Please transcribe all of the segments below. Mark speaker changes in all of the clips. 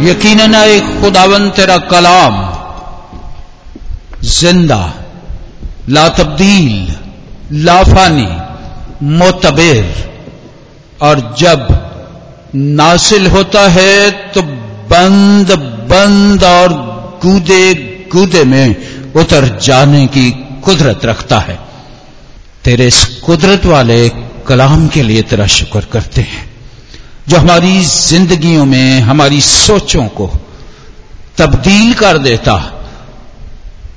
Speaker 1: यकीनन एक खुदावन तेरा कलाम ज़िंदा ला तब्दील लाफानी, मोतबेर। और जब नासिल होता है तो बंद बंद और गूदे गूदे में उतर जाने की कुदरत रखता है। तेरे इस कुदरत वाले कलाम के लिए तेरा शुक्र करते हैं। जो हमारी जिंदगियों में, हमारी सोचों को तब्दील कर देता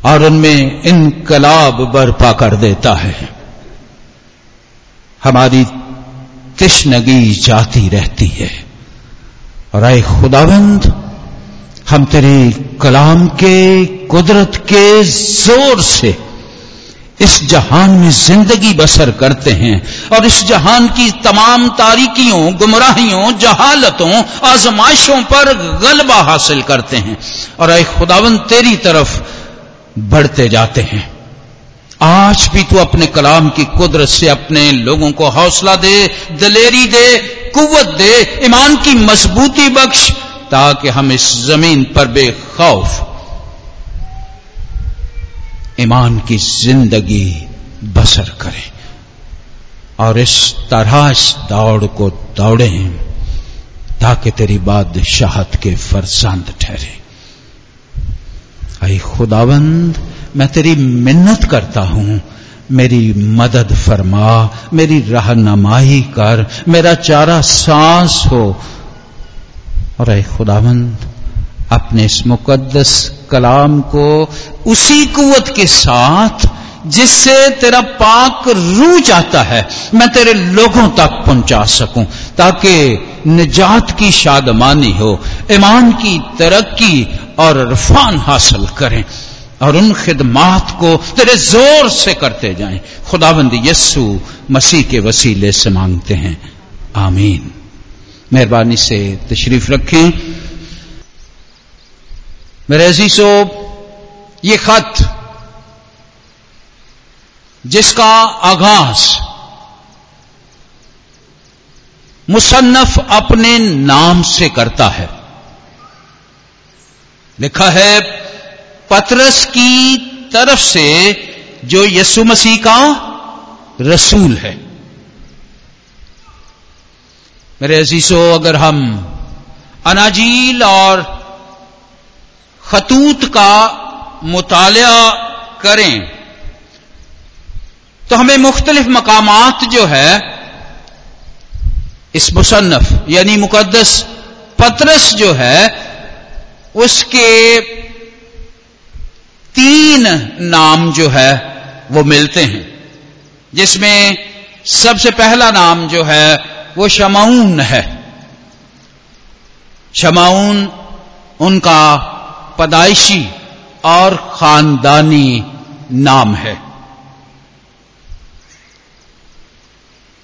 Speaker 1: और उनमें इनकलाब बर्पा कर देता है। हमारी तिश्नगी जाती रहती है और आए खुदाबंद हम तेरे कलाम के, कुदरत के ज़ोर से इस जहान में ज़िंदगी बसर करते हैं और इस जहान की तमाम तारीकियों गुमराहियों, जहालतों, आजमाइशों पर गलबा हासिल करते हैं और अय खुदावन तेरी तरफ़ बढ़ते जाते हैं। आज भी तू अपने कलाम की कुदरत से अपने लोगों को हौसला दे, दलेरी दे, कुवत दे, ईमान की मजबूती बख्श, ताकि हम इस ज़मीन पर बेखौफ ईमान की ज़िंदगी बसर करें और इस तरह इस दौड़ को दौड़े ताकि तेरी बादशाहत के फरजंद ठहरे। आई खुदाबंद मैं तेरी मिन्नत करता हूँ। मेरी मदद फरमा, मेरी रहनमाई कर, मेरा चारा सांस हो। और अय खुदावंद, अपने इस मुकद्दस कलाम को उसी कुवत के साथ जिससे तेरा पाक रू जाता है, मैं तेरे लोगों तक पहुँचा सकूँ, ताकि निजात की शादमानी हो, ईमान की तरक्की और रफान हासिल करें और उन खिदमात को तेरे ज़ोर से करते जाएँ। खुदाबंद यस्सु मसीह के वसीले से मांगते हैं। आमीन। मेहरबानी से तशरीफ़ रखें। अजीजो ये खत जिसका आगाज़ मुसन्फ अपने नाम से करता है। लिखा है, पतरस की तरफ़ से जो यसु मसीह का रसूल है। मेरे अजीजों अगर हम अनाजील और खतूत का मुताया करें। तो हमें मुख्तलिफ़ मकाम जो है, इस मुसन्फ यानी मुकदस पत्रस जो है, उसके तीन नाम जो है, वो मिलते हैं। जिसमें सबसे पहला नाम जो है, वो शमाउन है। शमाउन उनका पदाइशी और खानदानी नाम है।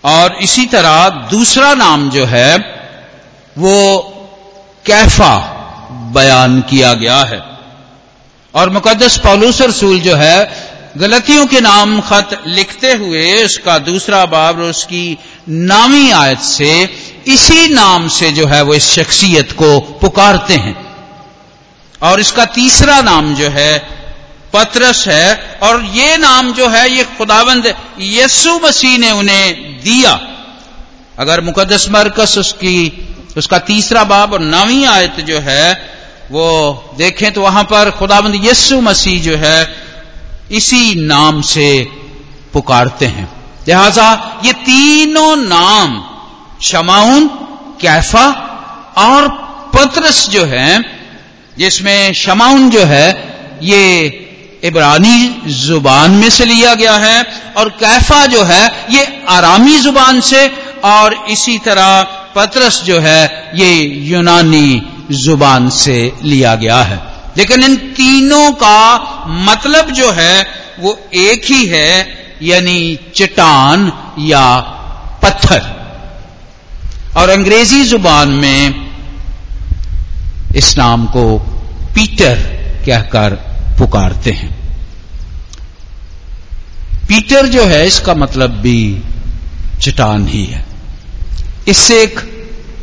Speaker 1: और इसी तरह दूसरा नाम जो है, वो कैफा बयान किया गया है। और मुकदस पौलूस रसूल जो है, गलतियों के नाम खत लिखते हुए उसका दूसरा बाब और उसकी नामी आयत से इसी नाम से जो है वो इस शख्सियत को पुकारते हैं। और इसका तीसरा नाम जो है, पत्रस है, और ये नाम जो है, ये खुदावंद यसु मसीह ने उन्हें दिया। अगर मुकदस मरकस उसकी, उसका तीसरा बाब और नवी आयत जो है, वो देखें तो वहाँ पर खुदाबंद यसु मसीह जो है, इसी नाम से पुकारते हैं। लिहाजा ये तीनों नाम शमाउन कैफा और पत्रस जो है जिसमें शमाउन जो है, ये इब्रानी ज़ुबान में से लिया गया है और कैफा जो है, ये आरामी ज़ुबान से और इसी तरह पत्रस जो है, ये यूनानी ज़ुबान से लिया गया है। लेकिन इन तीनों का मतलब जो है, वो एक ही है, यानी चट्टान या पत्थर। और अंग्रेज़ी ज़ुबान में इस नाम को पीटर कहकर पुकारते हैं। पीटर जो है, इसका मतलब भी चटान ही है। इससे एक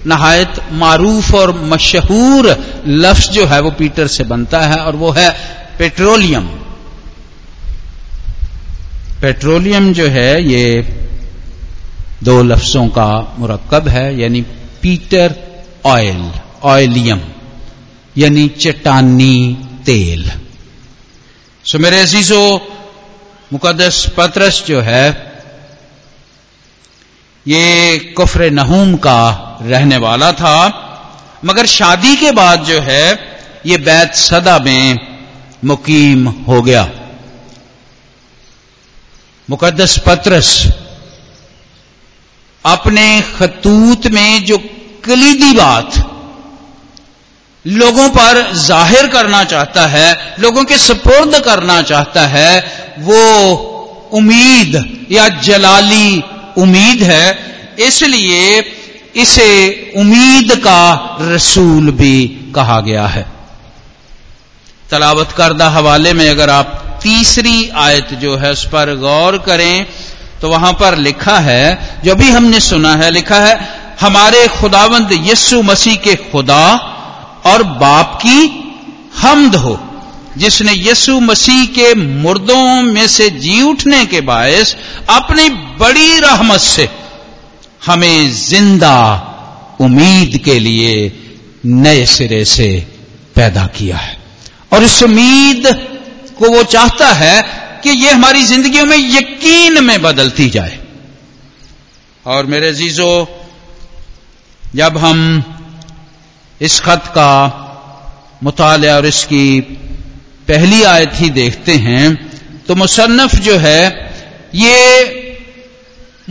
Speaker 1: नहायत मारूफ और मशहूर लफ्ज जो है, वो पीटर से बनता है और वो है पेट्रोलियम। पेट्रोलियम जो है, ये दो लफ्जों का मुरक्कब है, यानी पीटर ऑयल, ऑयलियम। यानी चट्टानी तेल। सो मेरे अजीजो मुकदस पत्रस जो है, ये कुफर नहूम का रहने वाला था, मगर शादी के बाद जो है, ये बैत सदा में मुकीम हो गया। मुकदस पत्रस अपने खतूत में जो कलीदी बात लोगों पर ज़ाहिर करना चाहता है, लोगों के सपुर्द करना चाहता है, वो उम्मीद या जलाली उम्मीद है, इसलिए इसे उम्मीद का रसूल भी कहा गया है। तलावत करदा हवाले में अगर आप तीसरी आयत जो है उस पर गौर करें तो वहाँ पर लिखा है, जो भी हमने सुना है, लिखा है, हमारे खुदावंद यस्सु मसीह के खुदा और बाप की हमद हो, जिसने यीशु मसीह के मुर्दों में से जी उठने के बायस अपनी बड़ी रहमत से हमें ज़िंदा उम्मीद के लिए नए सिरे से पैदा किया है। और इस उम्मीद को वो चाहता है कि ये हमारी जिंदगियों में यकीन में बदलती जाए। और मेरे जीजो जब हम इस खत का मुताल और इसकी पहली आयत ही देखते हैं। तो मुसन्फ जो है, ये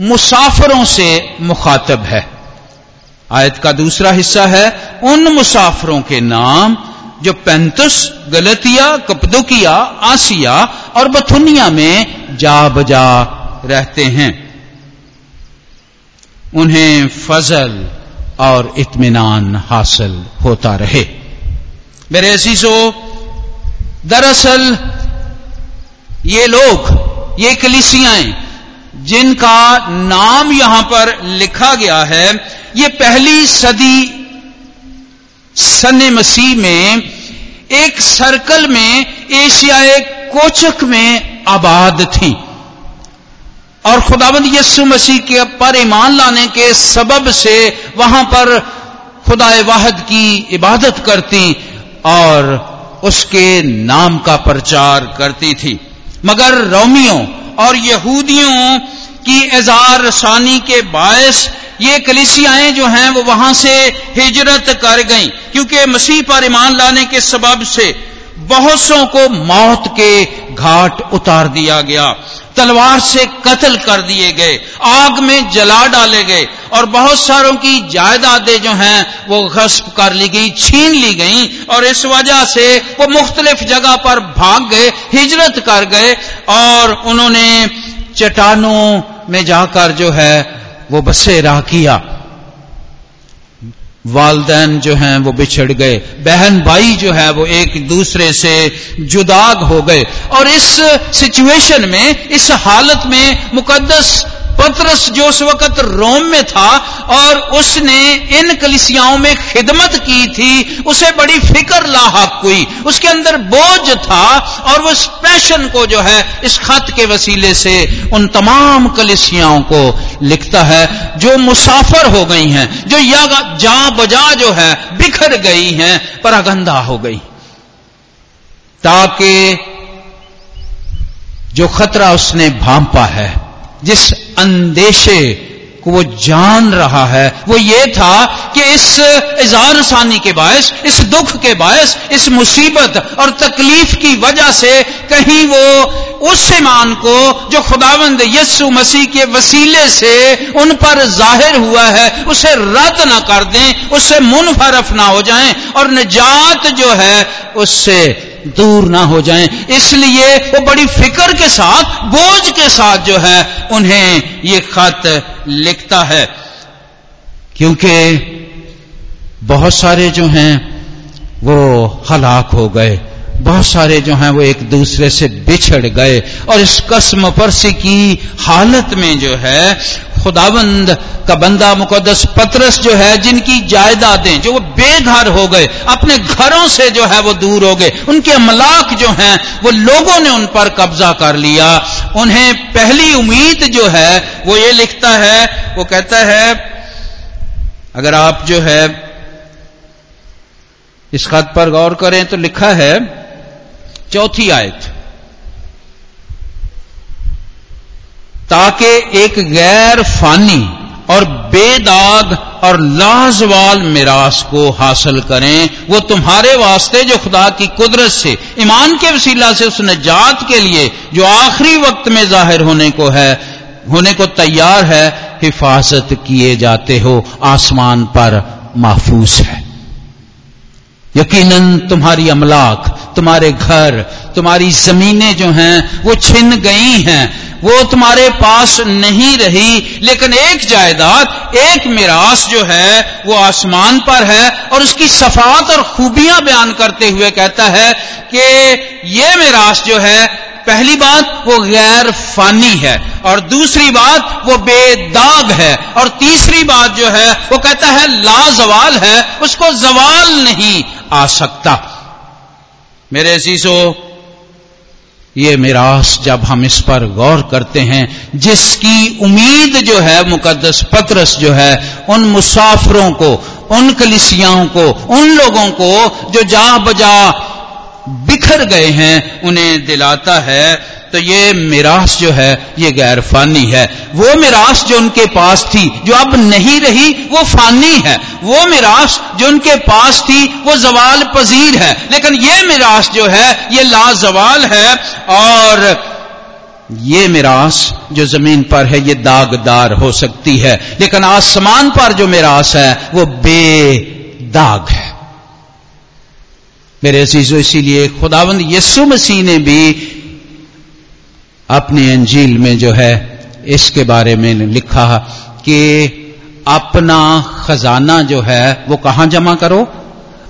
Speaker 1: मुसाफरों से मुखातब है। आयत का दूसरा हिस्सा है, उन मुसाफरों के नाम जो पैंतुस, गलतिया कपदुकिया आसिया और बथुनिया में जा बजा रहते हैं। उन्हें फजल और इत्मीनान हासिल होता रहे। मेरे असीसो दरअसल ये लोग, ये कलिसियाएँ, जिनका नाम यहाँ पर लिखा गया है, ये पहली सदी सन मसीह में, एक सर्कल में एशियाए कोचक में आबाद थी। और खुदाबंद यस्सु मसीह के पर ईमान लाने के सबब से वहाँ पर खुदाए वाहद की इबादत करती और उसके नाम का प्रचार करती थी। मगर रोमियों और यहूदियों की एजार रसानी के बायस ये कलिसियाएँ जो हैं, वो वहाँ से हिजरत कर गईं, क्योंकि मसीह पर ईमान लाने के सबब से बहुत सौ को मौत के घाट उतार दिया गया। तलवार से कत्ल कर दिए गए। आग में जला डाले गए। और बहुत सारों की जायदादें जो हैं, वो गस्प कर ली गई, छीन ली गई। और इस वजह से वो मुख्तलिफ़ जगह पर भाग गए, हिजरत कर गए। और उन्होंने चट्टानों में जाकर जो है, वो बसेरा किया। वालदेन जो हैं वो बिछड़ गए। बहन भाई जो है वो एक दूसरे से जुदाग हो गए। और इस सिचुएशन में, इस हालत में मुकद्दस पत्रस जो उस वक्त रोम में था और उसने इन कलिसियाओं में खिदमत की थी, उसे बड़ी फ़िक्र लाक हुई। उसके अंदर बोझ था और वो इस पैशन को जो है, इस खत के वसीले से उन तमाम कलिसियाओं को लिखता है, जो मुसाफर हो गई हैं, जो या जा बजा जो है, बिखर गई हैं, परागंदा हो गई। ताकि जो खतरा उसने भांपा है जिस अंदेशे को वो जान रहा है, वो ये था कि इस इजार सानी के बायस, इस दुख के बायस, इस मुसीबत और तकलीफ़ की वजह से कहीं वो उस ईमान को, जो खुदावंद यस्सु मसीह के वसीले से उन पर ज़ाहिर हुआ है, उसे रद्द ना कर दें उससे मुनफरफ ना हो जाएँ और निजात जो है, उससे दूर ना हो जाएँ। इसलिए वो बड़ी फ़िक्र के साथ, बोझ के साथ जो है, उन्हें ये खत लिखता है। क्योंकि बहुत सारे जो हैं, वो हलाक हो गए। बहुत सारे जो हैं, वो एक दूसरे से बिछड़ गए। और इस कसम परसी की हालत में जो है, खुदाबंद का बंदा मुकदस पत्रस जो है, जिनकी जायदादें जो वो बेघर हो गए, अपने घरों से जो है वो दूर हो गए, उनके अमलाक जो हैं, वो लोगों ने उन पर कब्जा कर लिया। उन्हें पहली उम्मीद जो है, वो ये लिखता है, वो कहता है, अगर आप जो है इस खत पर गौर करें तो लिखा है, चौथी आयत, ताकि एक गैर फानी और बेदाग और लाजवाल मिरास को हासिल करें। वो तुम्हारे वास्ते जो खुदा की कुदरत से, ईमान के वसीला से, उस नजात के लिए जो आखिरी वक्त में ज़ाहिर होने को है, होने को तैयार है, हिफाजत किए जाते हो। आसमान पर महफूज है। यकीनन तुम्हारी अमलाक, तुम्हारे घर, तुम्हारी जमीनें जो हैं, वो छिन गई हैं। वो तुम्हारे पास नहीं रही, लेकिन एक जायदाद, एक मिरास जो है, वो आसमान पर है, और उसकी सफात और खूबियाँ बयान करते हुए कहता है कि ये मिरास जो है, पहली बात वो गैर फानी है, और दूसरी बात वो बेदाग है, और तीसरी बात जो है, वो कहता है लाजवाल है, उसको जवाल नहीं आ सकता। मेरे सीसो ये मिरास जब हम इस पर गौर करते हैं, जिसकी उम्मीद जो है मुकदस पत्रस जो है, उन मुसाफरों को, उन कलिसियाओं को, उन लोगों को जो जा बजा बिखर गए हैं, उन्हें दिलाता है। तो ये मिरास जो है, ये गैर फानी है। वो मिरास जो उनके पास थी, जो अब नहीं रही, वो फानी है। वो मिरास जो उनके पास थी, वो जवाल पजीर है। लेकिन ये मिरास जो है, ये लाजवाल है और ये मिरास जो ज़मीन पर है, ये दागदार हो सकती है। लेकिन आसमान पर जो मिरास है, वो बेदाग है। मेरे अजीजों, इसीलिए खुदावंद यस्सु मसीह ने भी अपनी अंजील में जो है, इसके बारे में लिखा कि अपना खजाना जो है, वो कहाँ जमा करो?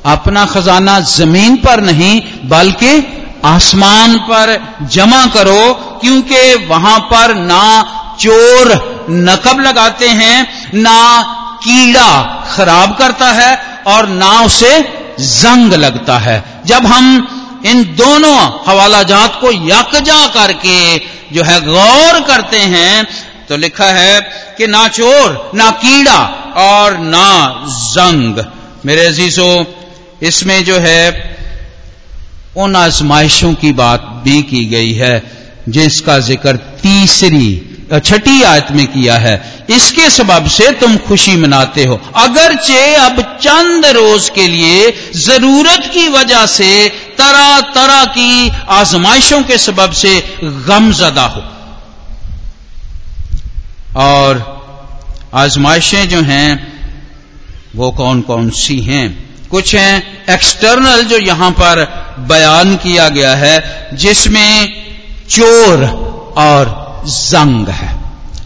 Speaker 1: अपना खजाना ज़मीन पर नहीं, बल्कि आसमान पर जमा करो, क्योंकि वहाँ पर ना चोर नकब लगाते हैं, ना कीड़ा खराब करता है, और ना उसे जंग लगता है। जब हम इन दोनों हवाला जात को यकजा करके जो है गौर करते हैं तो लिखा है कि ना चोर, ना कीड़ा और ना जंग। मेरे अजीजों, इसमें जो है उन आजमाइशों की बात भी की गई है, जिसका ज़िक्र तीसरी, छठी आयत में किया है। इसके सबब से तुम खुशी मनाते हो। अगरचे अब चंद रोज के लिए ज़रूरत की वजह से तरह तरह की आजमाइशों के सबब से गमजदा हो। और आजमाइशें जो हैं, वो कौन कौन सी हैं? कुछ हैं एक्सटर्नल जो यहाँ पर बयान किया गया है, जिसमें चोर और जंग है।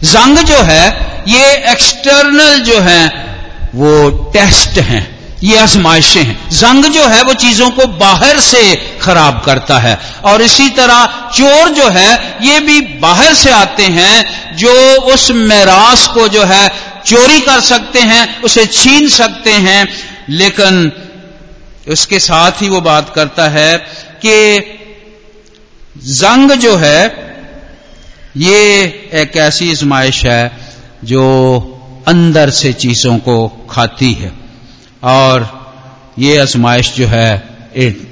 Speaker 1: जंग जो है ये एक्सटर्नल जो है, वो टेस्ट हैं, ये आजमाइशें हैं। जंग जो है, वो चीज़ों को बाहर से खराब करता है। और इसी तरह चोर जो है, ये भी बाहर से आते हैं, जो उस मेरास को जो है, चोरी कर सकते हैं, उसे छीन सकते हैं। लेकिन उसके साथ ही वो बात करता है कि जंग जो है, ये एक ऐसी आजमाइश है जो अंदर से चीज़ों को खाती है। और ये आजमाइश जो है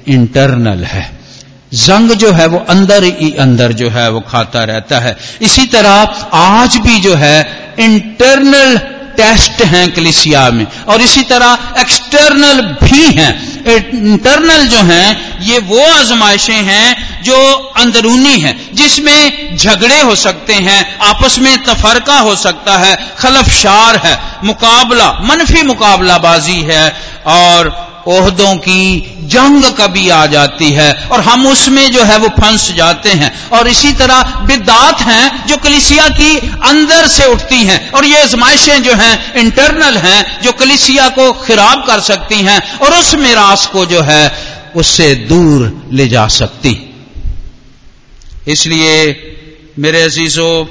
Speaker 1: इंटरनल है। जंग जो है, वो अंदर ही अंदर जो है, वो खाता रहता है। इसी तरह आज भी जो है इंटरनल टेस्ट हैं कलिसिया में। और इसी तरह एक्सटर्नल भी हैं। इंटरनल जो हैं, ये वो आजमाइशें हैं जो अंदरूनी हैं, जिसमें झगड़े हो सकते हैं, आपस में तफरका हो सकता है, खलफशार है, मुकाबला, मनफी मुकाबलाबाजी है, और ओहदों की जंग कभी आ जाती है और हम उसमें जो है वो फंस जाते हैं। और इसी तरह बिदात हैं जो कलिसिया की अंदर से उठती हैं और ये आजमाइशें जो हैं इंटरनल हैं, जो कलिसिया को खराब कर सकती हैं और उस मिरास को जो है उससे दूर ले जा सकती। इसलिए मेरे अजीजों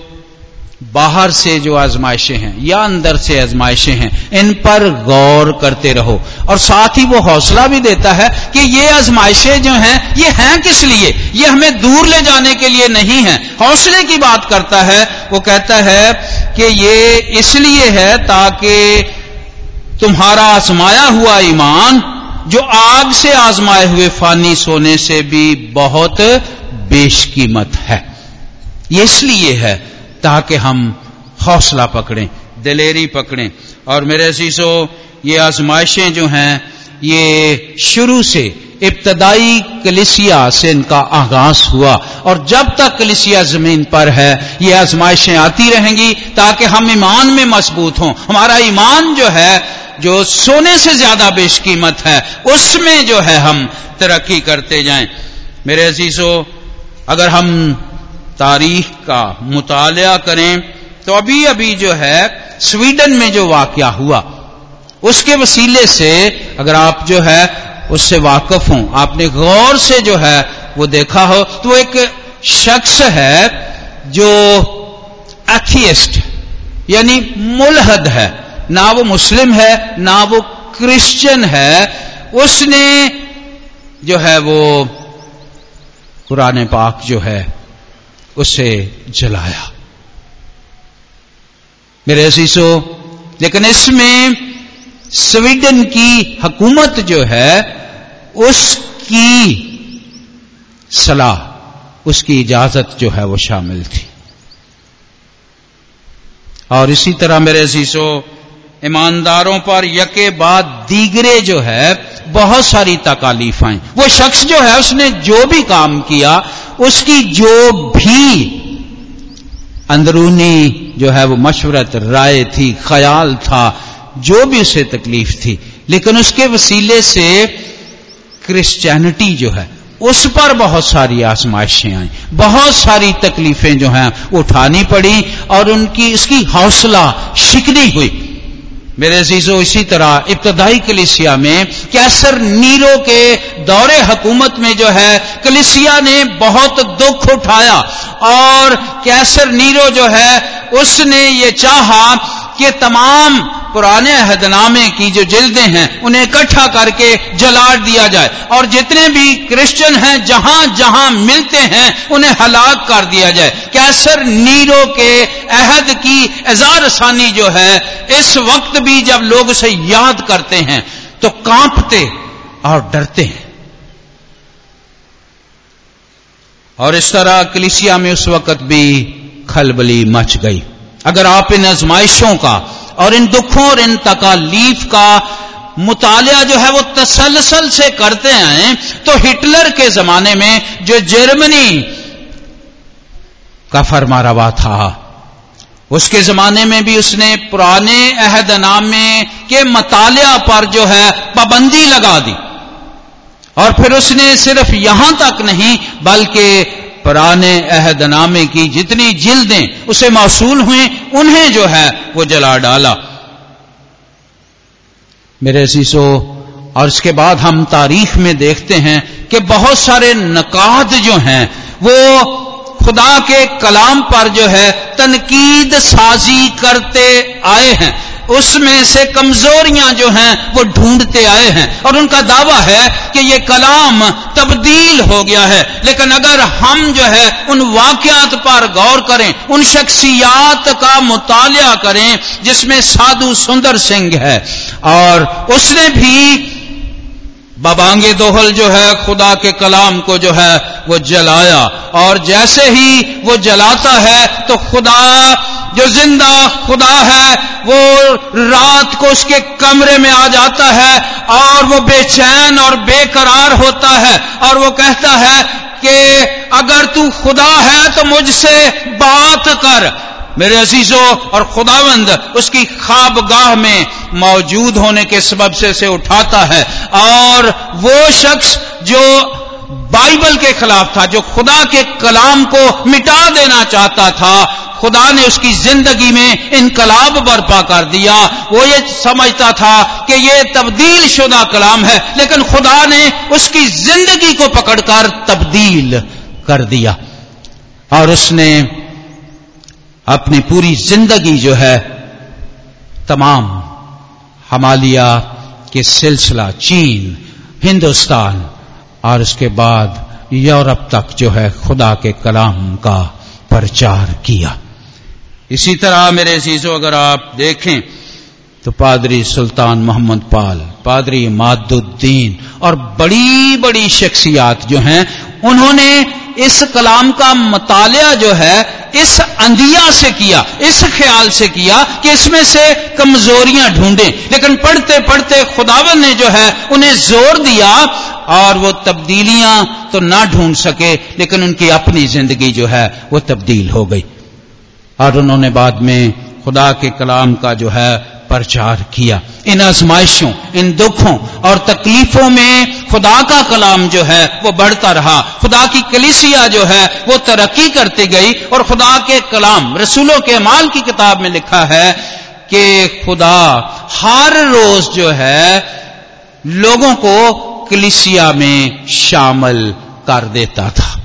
Speaker 1: बाहर से जो आजमाइशें हैं या अंदर से आजमाइशें हैं, इन पर गौर करते रहो। और साथ ही वो हौसला भी देता है कि ये आजमाइशें जो हैं, ये हैं किस लिए? ये हमें दूर ले जाने के लिए नहीं है। हौसले की बात करता है, वो कहता है कि ये इसलिए है ताकि तुम्हारा आजमाया हुआ ईमान, जो आग से आजमाए हुए फानी सोने से भी बहुत बेशकीमत है। ये इसलिए है ताकि हम हौसला पकड़ें, दिलेरी पकड़ें। और मेरे शीशो ये आजमाइशें जो हैं, ये शुरू से इब्तदाई कलिसिया से इनका आगाज़ हुआ। और जब तक कलिसिया ज़मीन पर है, ये आजमाइशें आती रहेंगी ताकि हम ईमान में मज़बूत हों। हमारा ईमान जो है, जो सोने से ज़्यादा बेशकीमत है, उसमें जो है हम तरक्की करते जाएँ। मेरे अजीजों, अगर हम तारीख का मुताया करें तो अभी अभी जो है, स्वीडन में जो वाक्य हुआ, उसके वसीले से अगर आप जो है, उससे वाकफ हों, आपने गौर से जो है, वो देखा हो तो एक शख्स है, जो एथियस्ट, यानी मुलहद है, ना वो मुस्लिम है, ना वो क्रिश्चियन है, उसने जो है वो कुरान पाक जो है उसे जलाया। मेरे असीसो लेकिन इसमें स्वीडन की हुकूमत जो है, उसकी सलाह, उसकी इजाज़त जो है वो शामिल थी। और इसी तरह मेरे अजीजों, ईमानदारों पर यके बाद दीगरे जो है, बहुत सारी तकालीफ आई। वो शख्स जो है, उसने जो भी काम किया उसकी जो भी अंदरूनी जो है वो मशवरत, राय थी, ख्याल था, जो भी उसे तकलीफ़ थी, लेकिन उसके वसीले से क्रिश्चियनिटी जो है, उस पर बहुत सारी आजमाइशें आई। बहुत सारी तकलीफें जो हैं उठानी पड़ी और उनकी उसकी हौसला शिकनी हुई। मेरे अजीजों, इसी तरह इब्तदाई कलिसिया में कैसर नीरो के दौरे हकूमत में जो है, कलिसिया ने बहुत दुख उठाया और कैसर नीरो जो है, उसने ये चाहा कि तमाम पुराने अहदनामे की जो जिल्दें हैं, उन्हें इकट्ठा करके जला दिया जाए। और जितने भी क्रिश्चियन हैं, जहाँ जहाँ मिलते हैं, उन्हें हलाक कर दिया जाए। कैसर नीरो के अहद की एजार सानी जो है, इस वक्त भी जब लोग उसे याद करते हैं तो कांपते और डरते हैं। और इस तरह कलिसिया में उस वक्त भी खलबली मच गई। अगर आप इन आजमाइशों का और इन दुखों और इन तकालीफ का मुतालिया जो है वो तसलसल से करते हैं तो हिटलर के जमाने में जो जर्मनी का फरमा रवा था, उसके जमाने में भी उसने पुराने अहदनामे के मतालिया पर जो है पाबंदी लगा दी। और फिर उसने सिर्फ़ यहाँ तक नहीं, बल्कि पुराने अहदनामे की जितनी जिल्दें उसे मौसूल हुई, उन्हें जो है वो जला डाला। मेरे शीशो और इसके बाद हम तारीख में देखते हैं कि बहुत सारे नकाद जो हैं, वो खुदा के कलाम पर जो है तनकीद साजी करते आए हैं। उसमें से कमजोरियाँ जो हैं, वो ढूंढते आए हैं। और उनका दावा है कि ये कलाम तब्दील हो गया है। लेकिन अगर हम जो है, उन वाकयात पर गौर करें, उन शख्सियात का मुताया करें, जिसमें साधु सुंदर सिंह है, और उसने भी बाबांगे दोहल जो है, खुदा के कलाम को जो है, वो जलाया। और जैसे ही वो जलाता है तो खुदा जो ज़िंदा खुदा है, वो रात को उसके कमरे में आ जाता है और वो बेचैन और बेकरार होता है और वो कहता है कि अगर तू खुदा है तो मुझसे बात कर। मेरे अजीजों और खुदावंद, उसकी खाबगाह में मौजूद होने के सबब से उसे उठाता है। और वो शख्स जो बाइबल के खिलाफ था, जो खुदा के कलाम को मिटा देना चाहता था खुदा ने उसकी ज़िंदगी में इनकलाब बर्पा कर दिया। वो ये समझता था कि ये तब्दील शुदा कलाम है, लेकिन खुदा ने उसकी ज़िंदगी को पकड़कर तब्दील कर दिया। और उसने अपनी पूरी ज़िंदगी जो है, तमाम हमालिया के सिलसिला, चीन, हिंदुस्तान और उसके बाद यूरोप तक जो है खुदा के कलाम का प्रचार किया। इसी तरह मेरे अजीजों, अगर आप देखें तो पादरी सुल्तान मोहम्मद पाल, पादरी मादुद्दीन और बड़ी बड़ी शख्सियात जो हैं, उन्होंने इस कलाम का मतालिया जो है, इस अंधिया से किया, इस ख्याल से किया कि इसमें से कमजोरियाँ ढूंढें। लेकिन पढ़ते पढ़ते खुदावन ने जो है, उन्हें ज़ोर दिया और वो तब्दीलियाँ तो ना ढूंढ सके, लेकिन उनकी अपनी ज़िंदगी जो है, वो तब्दील हो गई। और उन्होंने बाद में खुदा के कलाम का जो है प्रचार किया। इन आजमाइशों, इन दुखों और तकलीफों में खुदा का कलाम जो है वो बढ़ता रहा। खुदा की कलिसिया जो है वो तरक्की करती गई और खुदा के कलाम, रसूलों के माल की किताब में लिखा है कि खुदा हर रोज जो है लोगों को कलिसिया में शामिल कर देता था।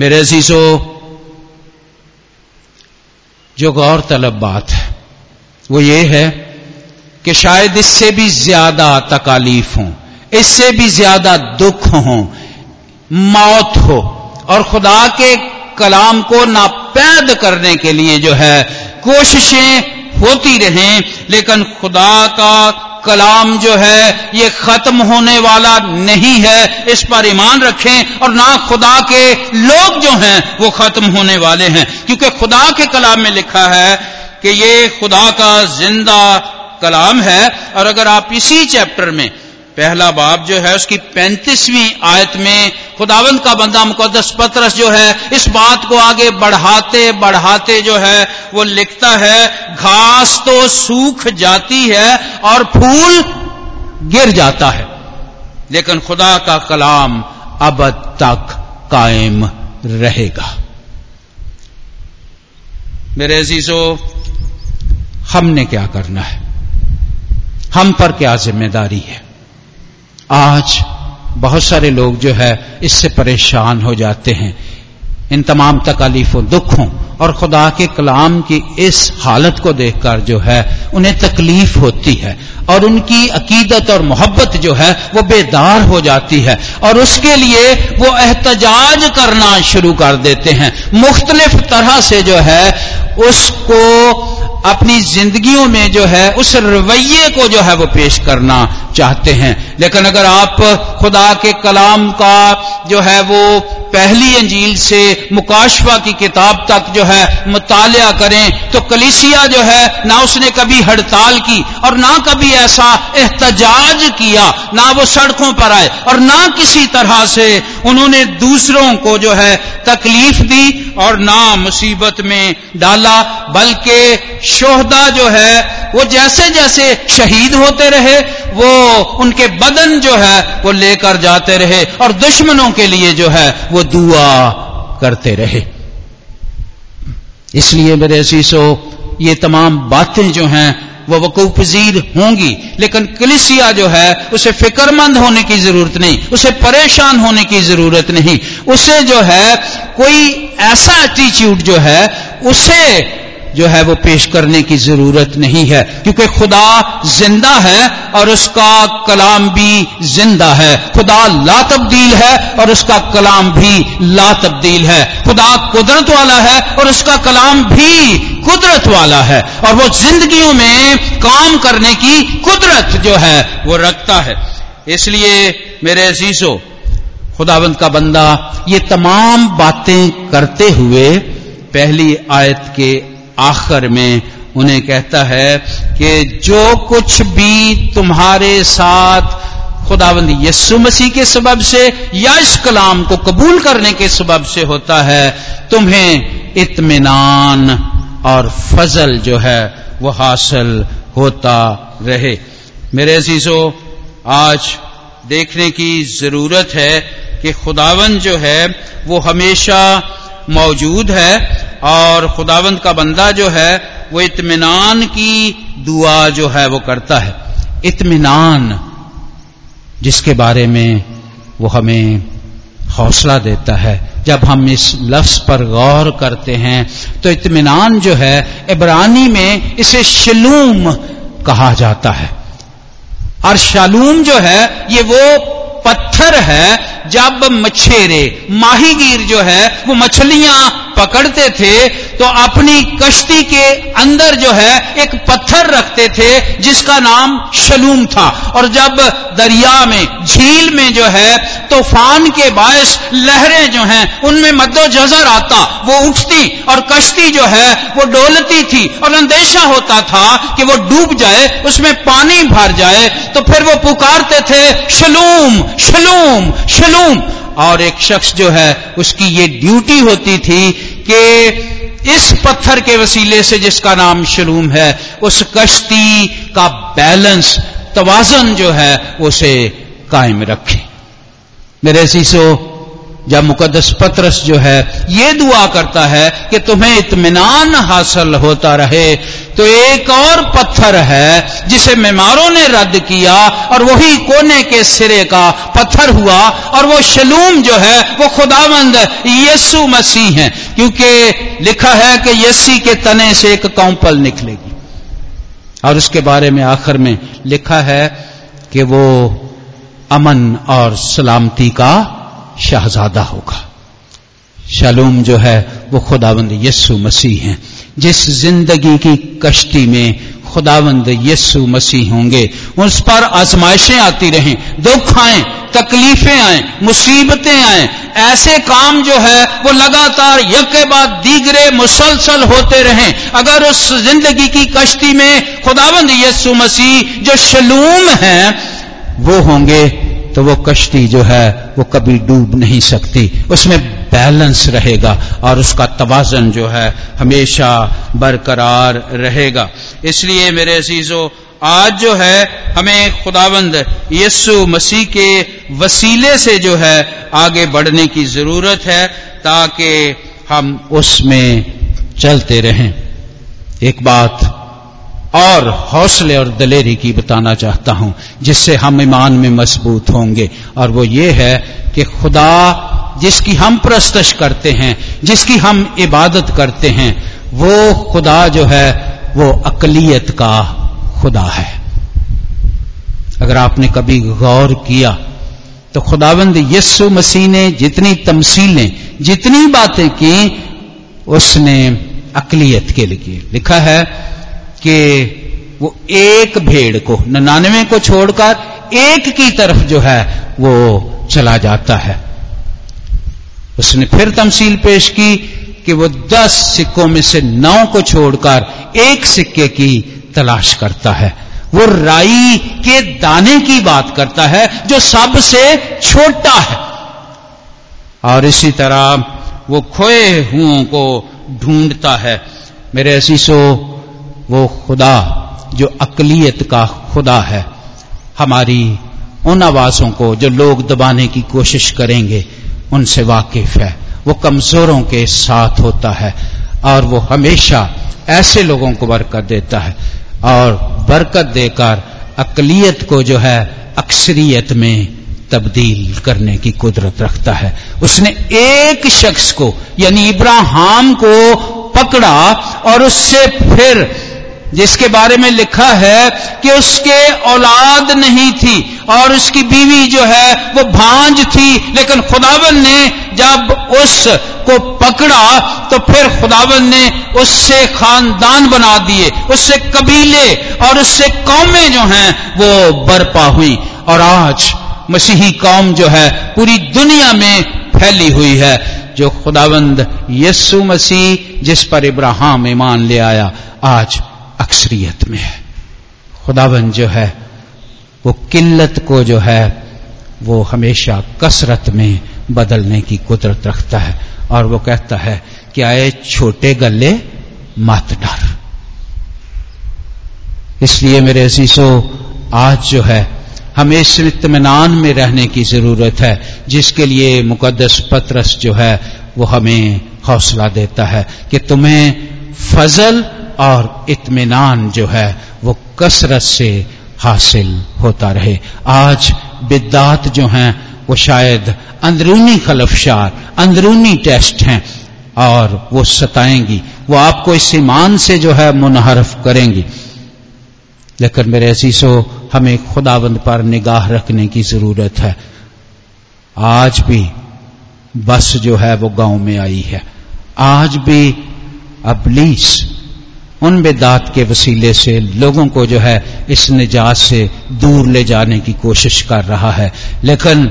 Speaker 1: मेरे अजीजों जो गौर तलब बात है, वो ये है कि शायद इससे भी ज़्यादा तकालीफ हो, इससे भी ज़्यादा दुख हो, मौत हो, और खुदा के कलाम को नापैद करने के लिए जो है, कोशिशें होती रहें, लेकिन खुदा का कलाम जो है, ये खत्म होने वाला नहीं है। इस पर ईमान रखें और ना खुदा के लोग जो हैं, वो खत्म होने वाले हैं। क्योंकि खुदा के कलाम में लिखा है कि ये खुदा का ज़िंदा कलाम है। और अगर आप इसी चैप्टर में पहला बाब जो है उसकी पैंतीसवीं आयत में खुदावंत का बंदा मुकदस पत्रस जो है इस बात को आगे बढ़ाते बढ़ाते जो है वो लिखता है, घास तो सूख जाती है और फूल गिर जाता है। लेकिन खुदा का कलाम अब तक कायम रहेगा। मेरे अजीजों, हमने क्या करना है? हम पर क्या ज़िम्मेदारी है? आज बहुत सारे लोग जो है इससे परेशान हो जाते हैं। इन तमाम तकालीफों, दुखों और खुदा के कलाम की इस हालत को देखकर जो है उन्हें तकलीफ़ होती है और उनकी अकीदत और मोहब्बत जो है वो बेदार हो जाती है और उसके लिए वो एहतजाज करना शुरू कर देते हैं। मुख्तलिफ़ तरह से जो है उसको अपनी जिंदगियों में जो है, उस रवैये को जो है वो पेश करना चाहते हैं। लेकिन अगर आप खुदा के कलाम का जो है वो पहली अंजील से मुकाशवा की किताब तक जो है मुतालिया करें तो कलिसिया जो है, ना उसने कभी हड़ताल की और ना कभी ऐसा एहतजाज किया, ना वो सड़कों पर आए और ना किसी तरह से उन्होंने दूसरों को जो है तकलीफ़ दी और ना मुसीबत में डाला, बल्कि शोहदा जो है, वो जैसे जैसे शहीद होते रहे, वो उनके बदन जो है, वो लेकर जाते रहे और दुश्मनों के लिए जो है, वो दुआ करते रहे। इसलिए मेरे असीसो ये तमाम बातें जो हैं वो वकूफ पजीर होंगी। लेकिन कलिसिया जो है, उसे फिक्रमंद होने की ज़रूरत नहीं, उसे परेशान होने की ज़रूरत नहीं। उसे जो है, कोई ऐसा एटीट्यूड जो है, उसे जो है वो पेश करने की ज़रूरत नहीं है। क्योंकि खुदा ज़िंदा है और उसका कलाम भी ज़िंदा है। खुदा ला तब्दील है और उसका कलाम भी ला तब्दील है। खुदा कुदरत वाला है और उसका कलाम भी कुदरत वाला है। और वो जिंदगियों में काम करने की कुदरत जो है वो रखता है। इसलिए मेरे अजीजों, खुदावंत का बंदा, ये तमाम बातें करते हुए पहली आयत के आखिर में उन्हें कहता है कि जो कुछ भी तुम्हारे साथ खुदाबंदी यस्सु मसीह के सबब से या इस कलाम को कबूल करने के सबब से होता है, तुम्हें इतमान और फजल जो है वो हासिल होता रहे। मेरे अजीजों, आज देखने की ज़रूरत है कि खुदावन जो है वो हमेशा मौजूद है और खुदावंद का बंदा जो है, वो इत्मीनान की दुआ जो है, वो करता है। इत्मीनान, जिसके बारे में वो हमें हौसला देता है। जब हम इस लफ्ज पर गौर करते हैं तो इत्मीनान जो है, इब्रानी में इसे शलूम कहा जाता है। और शालूम जो है, ये वो पत्थर है, जब मछेरे, माहीगीर जो है, वो मछलियाँ पकड़ते थे तो अपनी कश्ती के अंदर जो है, एक पत्थर रखते थे, जिसका नाम शलूम था। और जब दरिया में, झील में जो है, तूफ़ान के बायस लहरें जो हैं, उनमें मद्दो जजर आता, वो उठती और कश्ती जो है, वो डोलती थी। और अंदेशा होता था कि वो डूब जाए, उसमें पानी भर जाए तो फिर वो पुकारते थे, शलूम शलूम शलूम। और एक शख्स जो है, उसकी ये ड्यूटी होती थी कि इस पत्थर के वसीले से जिसका नाम शलूम है, उस कश्ती का बैलेंस तोजन जो है, उसे कायम रखे। मेरे सीसो या मुकदस पत्रस जो है, ये दुआ करता है कि तुम्हें इतमान हासिल होता रहे तो एक और पत्थर है, जिसे मेमारों ने रद्द किया, और वही कोने के सिरे का पत्थर हुआ, और वो शलूम जो है, वो खुदावंद यस्सु मसीह है, क्योंकि लिखा है कि यस्सी के तने से एक कौंपल निकलेगी। और उसके बारे में आखिर में लिखा है कि वो अमन और सलामती का शहजादा होगा। शलूम जो है, वो खुदावंद यस्सु मसीह हैं। जिस ज़िंदगी की कश्ती में खुदावंद यस्सु मसीह होंगे, उस पर आजमाइशें आती रहें, दुख आए, तकलीफें आए, मुसीबतें आए, ऐसे काम जो है, वो लगातार यक बाद दीगरे मुसलसल होते रहें। अगर उस ज़िंदगी की कश्ती में खुदावंद यस्सु मसीह जो शलूम है, वो होंगे तो वो कश्ती जो है, वो कभी डूब नहीं सकती। उसमें बैलेंस रहेगा और उसका तवाजन जो है हमेशा बरकरार रहेगा। इसलिए मेरे अजीजों, आज जो है हमें खुदाबंद यस्सु मसीह के वसीले से जो है आगे बढ़ने की ज़रूरत है ताकि हम उसमें चलते रहें। एक बात और हौसले और दलेरी की बताना चाहता हूँ, जिससे हम ईमान में मज़बूत होंगे। और वो ये है कि खुदा जिसकी हम प्रस्तश करते हैं, जिसकी हम इबादत करते हैं, वो खुदा जो है, वो अकलियत का खुदा है। अगर आपने कभी गौर किया तो खुदाबंद यस्सु मसीह ने जितनी तमसीलें, जितनी बातें की, उसने अकलियत के लिए लिखा है कि वो एक भेड़ को ननानवे को छोड़कर एक की तरफ़ जो है, वो चला जाता है। उसने फिर तमसील पेश की कि वो दस सिक्कों में से नौ को छोड़कर एक सिक्के की तलाश करता है। वो राई के दाने की बात करता है, जो सबसे छोटा है। और इसी तरह वो खोए हुओं को ढूंढता है। मेरे असीसो वो खुदा, जो अकलियत का खुदा है। हमारी उन आवाजों को जो लोग दबाने की कोशिश करेंगे उनसे वाकिफ है। वो कमजोरों के साथ होता है और वो हमेशा ऐसे लोगों को बरकत देता है और बरकत देकर अकलियत को जो है अक्सरियत में तब्दील करने की कुदरत रखता है। उसने एक शख्स को, यानी इब्राहिम को पकड़ा और उससे फिर जिसके बारे में लिखा है कि उसके औलाद नहीं थी और उसकी बीवी जो है वो भांज थी, लेकिन खुदावन ने जब उस को पकड़ा तो फिर खुदावन ने उससे खानदान बना दिए, उससे कबीले और उससे कौमें जो हैं वो बरपा हुई। और आज मसीही कौम जो है पूरी दुनिया में फैली हुई है, जो खुदावंद यस्सु मसीह जिस पर इब्राहिम ईमान ले आया, आज अक्सरियत में है। खुदावन जो है, वो किल्लत को जो है, वो हमेशा कसरत में बदलने की कुदरत रखता है और वो कहता है कि आए छोटे गले मत डर। इसलिए मेरे असीसो आज जो है, हमें इस इतमान में रहने की ज़रूरत है, जिसके लिए मुकदस पत्रस जो है, वो हमें हौसला देता है कि तुम्हें फजल और इत्मीनान जो है, वो कसरत से हासिल होता रहे। आज बिदात जो हैं, वो शायद अंदरूनी खलफशार, अंदरूनी टेस्ट हैं, और वो सताएँगी। वो आपको इस ईमान से जो है मुनहरफ करेंगी। लेकिन मेरे असीसो हमें खुदाबंद पर निगाह रखने की ज़रूरत है। आज भी बस जो है, वो गाँव में आई है। आज भी अबलीस उन बेदात के वसीले से, लोगों को जो है इस निजात से दूर ले जाने की कोशिश कर रहा है। लेकिन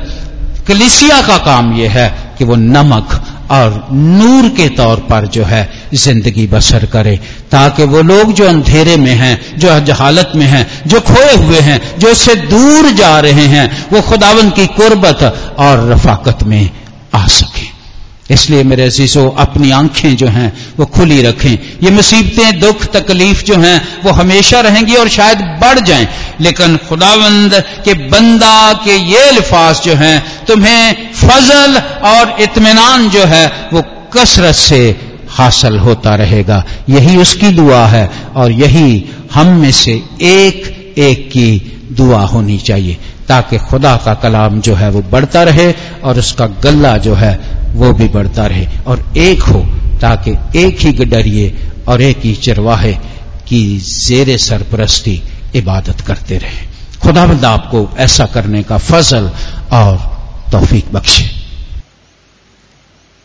Speaker 1: कलिसिया का काम यह है कि वो नमक और नूर के तौर पर जो है ज़िंदगी बसर करे, ताकि वो लोग जो अंधेरे में हैं, जो जहालत में हैं, जो खोए हुए हैं, जो उससे दूर जा रहे हैं, वो खुदावन की कुर्बत और रफाकत में आ सके। इसलिए मेरे अजीजों, अपनी आँखें जो हैं, वो खुली रखें। ये मुसीबतें, दुख, तकलीफ़ जो हैं, वो हमेशा रहेंगी और शायद बढ़ जाएँ। लेकिन खुदावंद के बंदा के ये अल्फाज जो हैं, तुम्हें फजल और इतमान जो है, वो कसरत से हासिल होता रहेगा। यही उसकी दुआ है और यही हम में से एक एक की दुआ होनी चाहिए, ताकि खुदा का कलाम जो है, वो बढ़ता रहे और उसका गला जो है वो भी बढ़ता रहे और एक हो ताकि एक ही डरिए और एक ही चरवाहे की जेरे सरपरस्ती इबादत करते रहे। खुदाबंद आपको ऐसा करने का फजल और तोफीक बख्शे।